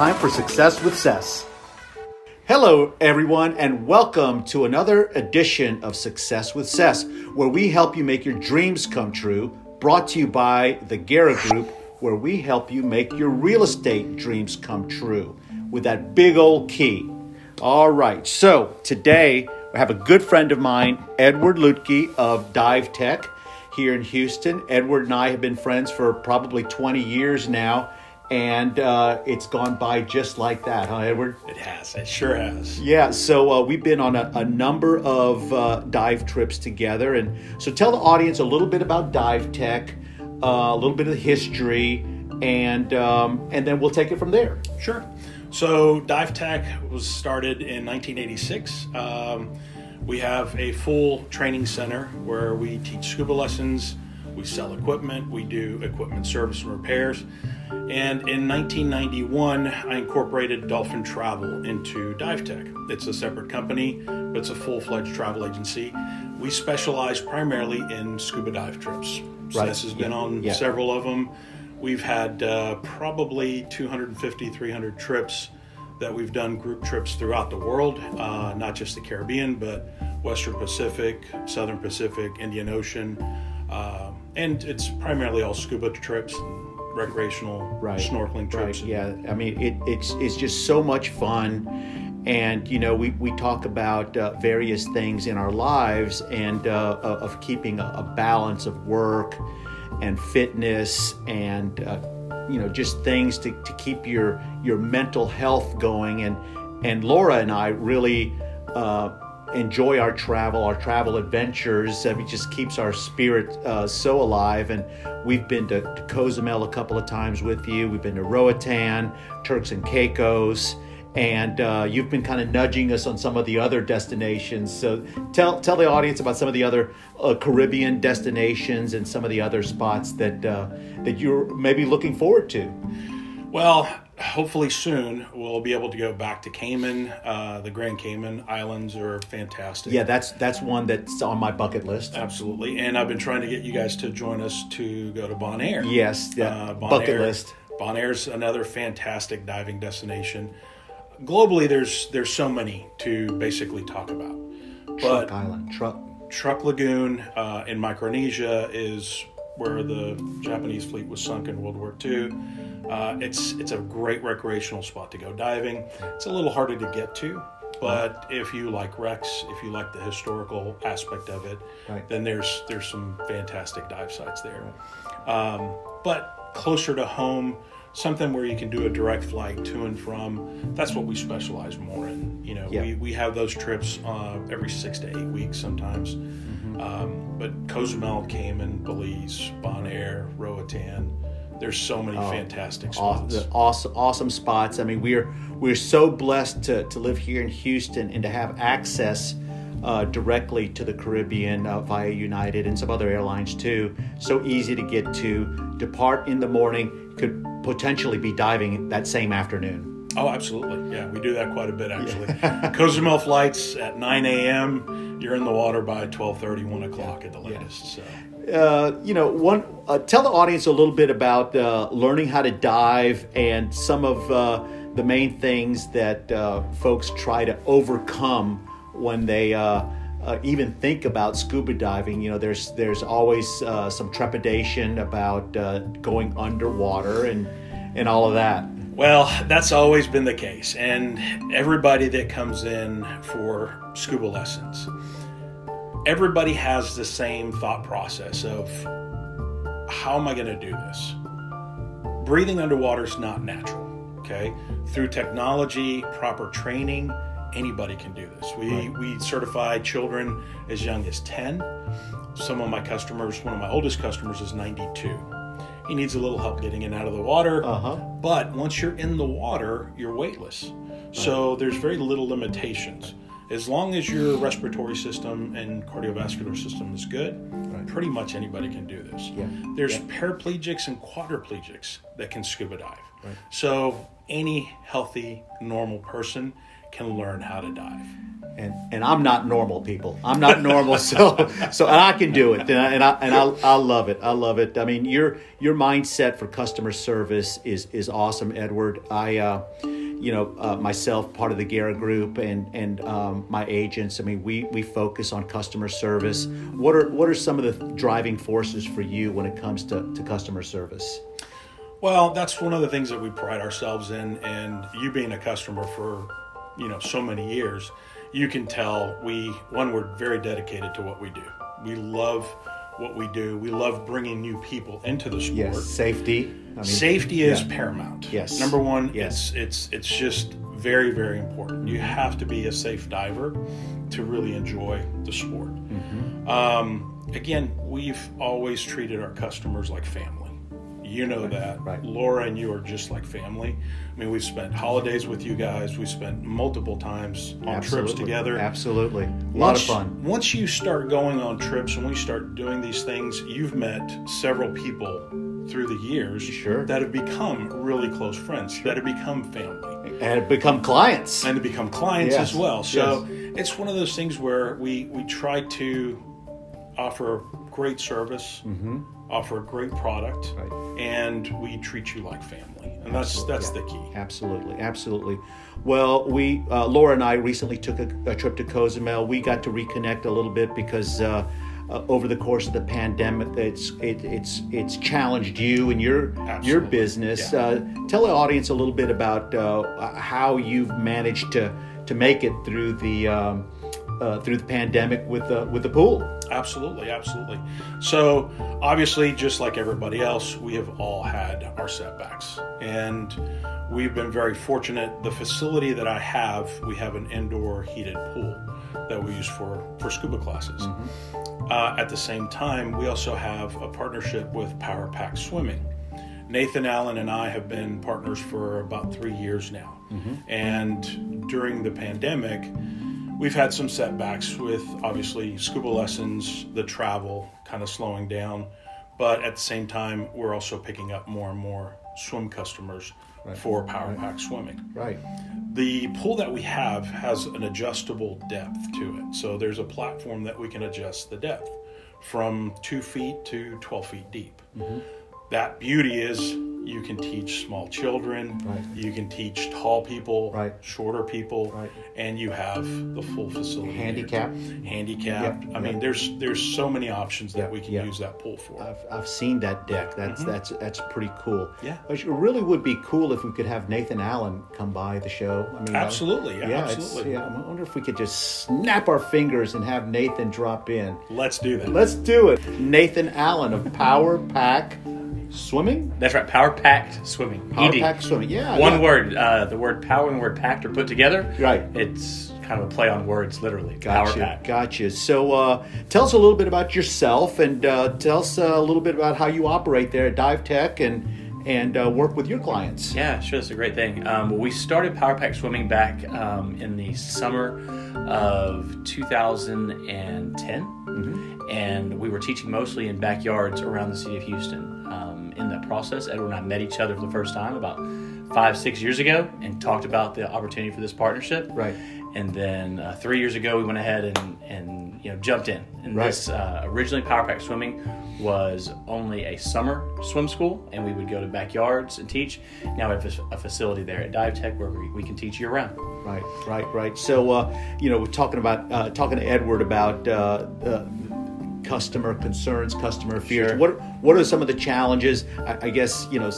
time for Success with Cess. Hello, everyone, and welcome to another edition of Success with Cess, where we help you make your dreams come true. Brought to you by the Guerra Group, where we help you make your real estate dreams come true with that big old key. All right, so today I have a good friend of mine, Edward Lutke of Dive Tech here in Houston. Edward and I have been friends for probably 20 years now, and uh, it's gone by just like that, huh, Edward? It has. It sure has. Yeah, so uh, we've been on a, a number of uh, dive trips together. And so tell the audience a little bit about Dive Tech, uh, a little bit of the history, and, um, and then we'll take it from there. Sure. So Dive Tech was started in 1986. Um, we have a full training center where we teach scuba lessons, we sell equipment, we do equipment service and repairs. And in 1991, I incorporated Dolphin Travel into Dive Tech. It's a separate company, but it's a full fledged travel agency. We specialize primarily in scuba dive trips. So Right. This has been Yeah. on Yeah. several of them. We've had uh, probably 250, 300 trips that we've done group trips throughout the world, uh, not just the Caribbean, but Western Pacific, Southern Pacific, Indian Ocean. Uh, and it's primarily all scuba trips and recreational right. snorkeling trips. right yeah. I mean it, it's it's just so much fun. And you know we, we talk about uh, various things in our lives and uh, of keeping a, a balance of work and fitness and uh, you know just things to, to keep your your mental health going. And and laura and i really uh, enjoy our travel, our travel adventures. It just keeps our spirit uh, so alive. And we've been to, to Cozumel a couple of times with you. We've been to Roatan, Turks and Caicos, and uh, you've been kind of nudging us on some of the other destinations. So tell tell the audience about some of the other uh, Caribbean destinations and some of the other spots that uh, that you're maybe looking forward to. Well, hopefully soon we'll be able to go back to Cayman. Uh, the Grand Cayman Islands are fantastic. Yeah, that's that's one that's on my bucket list. Absolutely. And I've been trying to get you guys to join us to go to Bonaire. Yes, yeah, Uh, bucket list. Bonaire's another fantastic diving destination. Globally, there's there's so many to basically talk about. But Truk Island, truck. Truk Lagoon uh, in Micronesia is where the Japanese fleet was sunk in World War II. Uh, it's it's a great recreational spot to go diving. It's a little harder to get to, but if you like wrecks, if you like the historical aspect of it, Right. then there's there's some fantastic dive sites there. Um, but closer to home, something where you can do a direct flight to and from. That's what we specialize more in. You know, Yeah. we, we have those trips uh, every six to eight weeks sometimes. Mm-hmm. Um, but Cozumel, Cayman, Belize, Bonaire, Roatan. There's so many fantastic spots. awesome, awesome spots. I mean, we're we're so blessed to, to live here in Houston and to have access uh, directly to the Caribbean uh, via United and some other airlines too. So easy to get to. Depart in the morning, could potentially be diving that same afternoon. Oh, absolutely. Yeah, we do that quite a bit actually. Cozumel flights at 9 a.m. You're in the water by 12:30, 1 o'clock at the latest. So. Uh, you know, one uh, tell the audience a little bit about uh, learning how to dive and some of uh, the main things that uh, folks try to overcome when they uh, uh, even think about scuba diving. You know, there's there's always uh, some trepidation about uh, going underwater and and all of that. Well, that's always been the case. And everybody that comes in for scuba lessons, everybody has the same thought process of how am I going to do this? Breathing underwater is not natural, okay? Through technology, proper training, anybody can do this. We, we certify children as young as 10. Some of my customers, one of my oldest customers is 92. He needs a little help getting in out of the water. Uh-huh. But once you're in the water, you're weightless. So there's very little limitations. As long as your respiratory system and cardiovascular system is good, pretty much anybody can do this. Yeah. There's Yeah. paraplegics and quadriplegics that can scuba dive. So any healthy, normal person can learn how to dive. and and I'm not normal, people. I'm not normal, so so and I can do it, and I and I, and I, I love it. I love it. I mean, your your mindset for customer service is is awesome, Edward. I. Uh, you know, uh, myself, part of the Guerra Group, and and um, my agents. I mean, we we focus on customer service. What are what are some of the driving forces for you when it comes to, to customer service? Well, that's one of the things that we pride ourselves in, and you being a customer for, you know, so many years, you can tell we one we're very dedicated to what we do. We love what we do. We love bringing new people into the sport. Yes, safety. I mean, Safety is yeah. paramount. Yes. Number one, Yes. it's it's it's just very very important. You have to be a safe diver to really enjoy the sport. Mm-hmm. Um, again, we've always treated our customers like family. You know that. right. Laura and you are just like family. I mean, we've spent holidays with you guys. We spent multiple times on trips together. Absolutely, a lot of fun. Once you start going on trips and we start doing these things, you've met several people through the years Sure. that have become really close friends, that have become family, And become clients. and to become clients Yes, as well. So it's one of those things where we we try to offer great service, mm-hmm. Offer a great product. Right. and we treat you like family, and that's that's the key. Absolutely, absolutely. Well, we uh, Laura and I recently took a, a trip to Cozumel. We got to reconnect a little bit because uh, uh, over the course of the pandemic, it's it, it's it's challenged you and your your business. yeah. Uh, tell the audience a little bit about uh, how you've managed to to make it through the um, uh, through the pandemic with the with the pool. Absolutely, absolutely. So, obviously, just like everybody else, we have all had our setbacks. And we've been very fortunate. The facility that I have, we have an indoor heated pool that we use for, for scuba classes. Uh, at the same time, we also have a partnership with Power Pack Swimming. Nathan Allen and I have been partners for about three years now. And during the pandemic, we've had some setbacks with obviously scuba lessons, the travel kind of slowing down. But at the same time, we're also picking up more and more swim customers for Power Pack Swimming. Right. The pool that we have has an adjustable depth to it. So there's a platform that we can adjust the depth from two feet to 12 feet deep. Mm-hmm. That beauty is you can teach small children, Right. you can teach tall people, Right. shorter people, Right. and you have the full facility. Handicap. Handicapped. Yep, I mean, yep. there's there's so many options that Yep, we can use that pool for. I've, I've seen that deck. That's that's that's pretty cool. Mm-hmm. Yeah. It really would be cool if we could have Nathan Allen come by the show. I mean, uh, Absolutely, yeah, absolutely. yeah, I wonder if we could just snap our fingers and have Nathan drop in. Let's do that. Let's do it. Nathan Allen of Power Pack Swimming. That's right. Power packed swimming. Power ED. Pack Swimming. Yeah. One yeah. word. Uh, the word power and the word packed are put together. Right. It's kind of a play on words, literally. Gotcha. Power. Gotcha. So, uh, tell us a little bit about yourself, and uh, tell us uh, a little bit about how you operate there at Dive Tech, and and uh, work with your clients. Yeah, sure. That's a great thing. Um, well, we started Power Pack Swimming back um, in the summer of 2010, Mm-hmm. and we were teaching mostly in backyards around the city of Houston. Um, process, Edward and I met each other for the first time about five, six years ago, and talked about the opportunity for this partnership. Right. And then uh, three years ago, we went ahead and, and you know jumped in. And Right. this uh, originally Power Pack Swimming was only a summer swim school, and we would go to backyards and teach. Now we have a, facility there at Dive Tech where we, we can teach year round. Right, right, right. So, uh, you know, we're talking about uh, talking to Edward about uh, uh, customer concerns, customer fears. Sure. What what are some of the challenges? I, I guess you know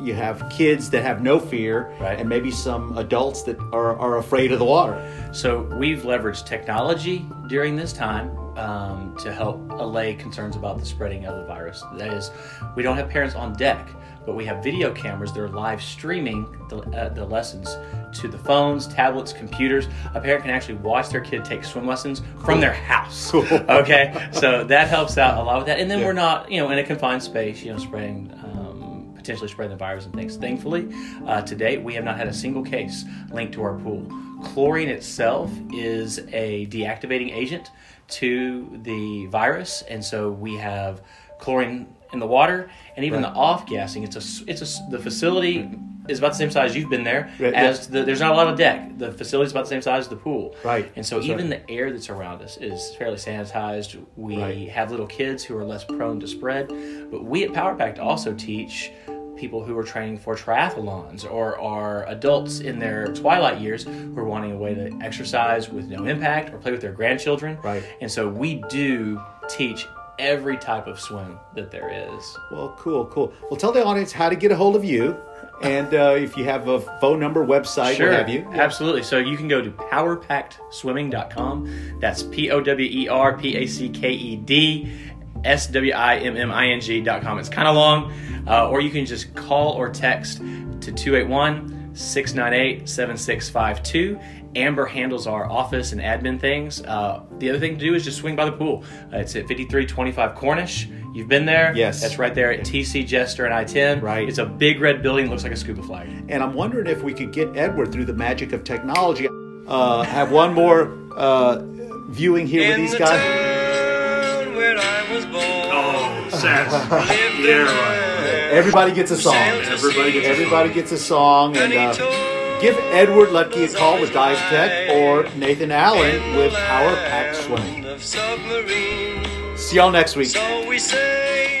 you have kids that have no fear, Right. and maybe some adults that are, are afraid of the water. So we've leveraged technology during this time um, to help allay concerns about the spreading of the virus. That is, we don't have parents on deck, but we have video cameras that are live streaming the, uh, the lessons to the phones, tablets, computers. A parent can actually watch their kid take swim lessons from their house. Okay, so that helps out a lot with that. And then we're not, you know, in a confined space, you know, spreading. Um, potentially spreading the virus and things. Thankfully, uh, to date, we have not had a single case linked to our pool. Chlorine itself is a deactivating agent to the virus, and so we have chlorine in the water and even the off gassing. It's a it's a the facility is about the same size. You've been there. Right, as the, there's not a lot of deck. The facility's about the same size as the pool. Right. And so That's even right. the air that's around us is fairly sanitized. We Right. have little kids who are less prone to spread, but we at Power Packed also teach people who are training for triathlons or are adults in their twilight years who are wanting a way to exercise with no impact or play with their grandchildren. Right. And so we do teach every type of swim that there is. Well, cool, cool. Well, tell the audience how to get a hold of you, and uh, if you have a phone number, website, Sure, what have you. absolutely. So you can go to powerpackedswimming.com. That's P O W E R P A C K E D S W I M M I N G.com. It's kind of long, uh, or you can just call or text to 281 698 7652. Amber handles our office and admin things. Uh, the other thing to do is just swing by the pool. Uh, it's at 5325 Cornish. You've been there? Yes. That's right there at TC Jester and I 10. Right. It's a big red building, looks like a scuba flag. And I'm wondering if we could get Edward through the magic of technology. Uh, have one more uh, viewing here with these the guys. town where I was born. Oh, Seth. yeah, right. Everybody gets a song. sailed to Everybody gets a Everybody gets a song, and And uh, give Edward Lutke a call with Dive Tech or Nathan Allen with Power Pack land Swimming. See y'all next week. So we said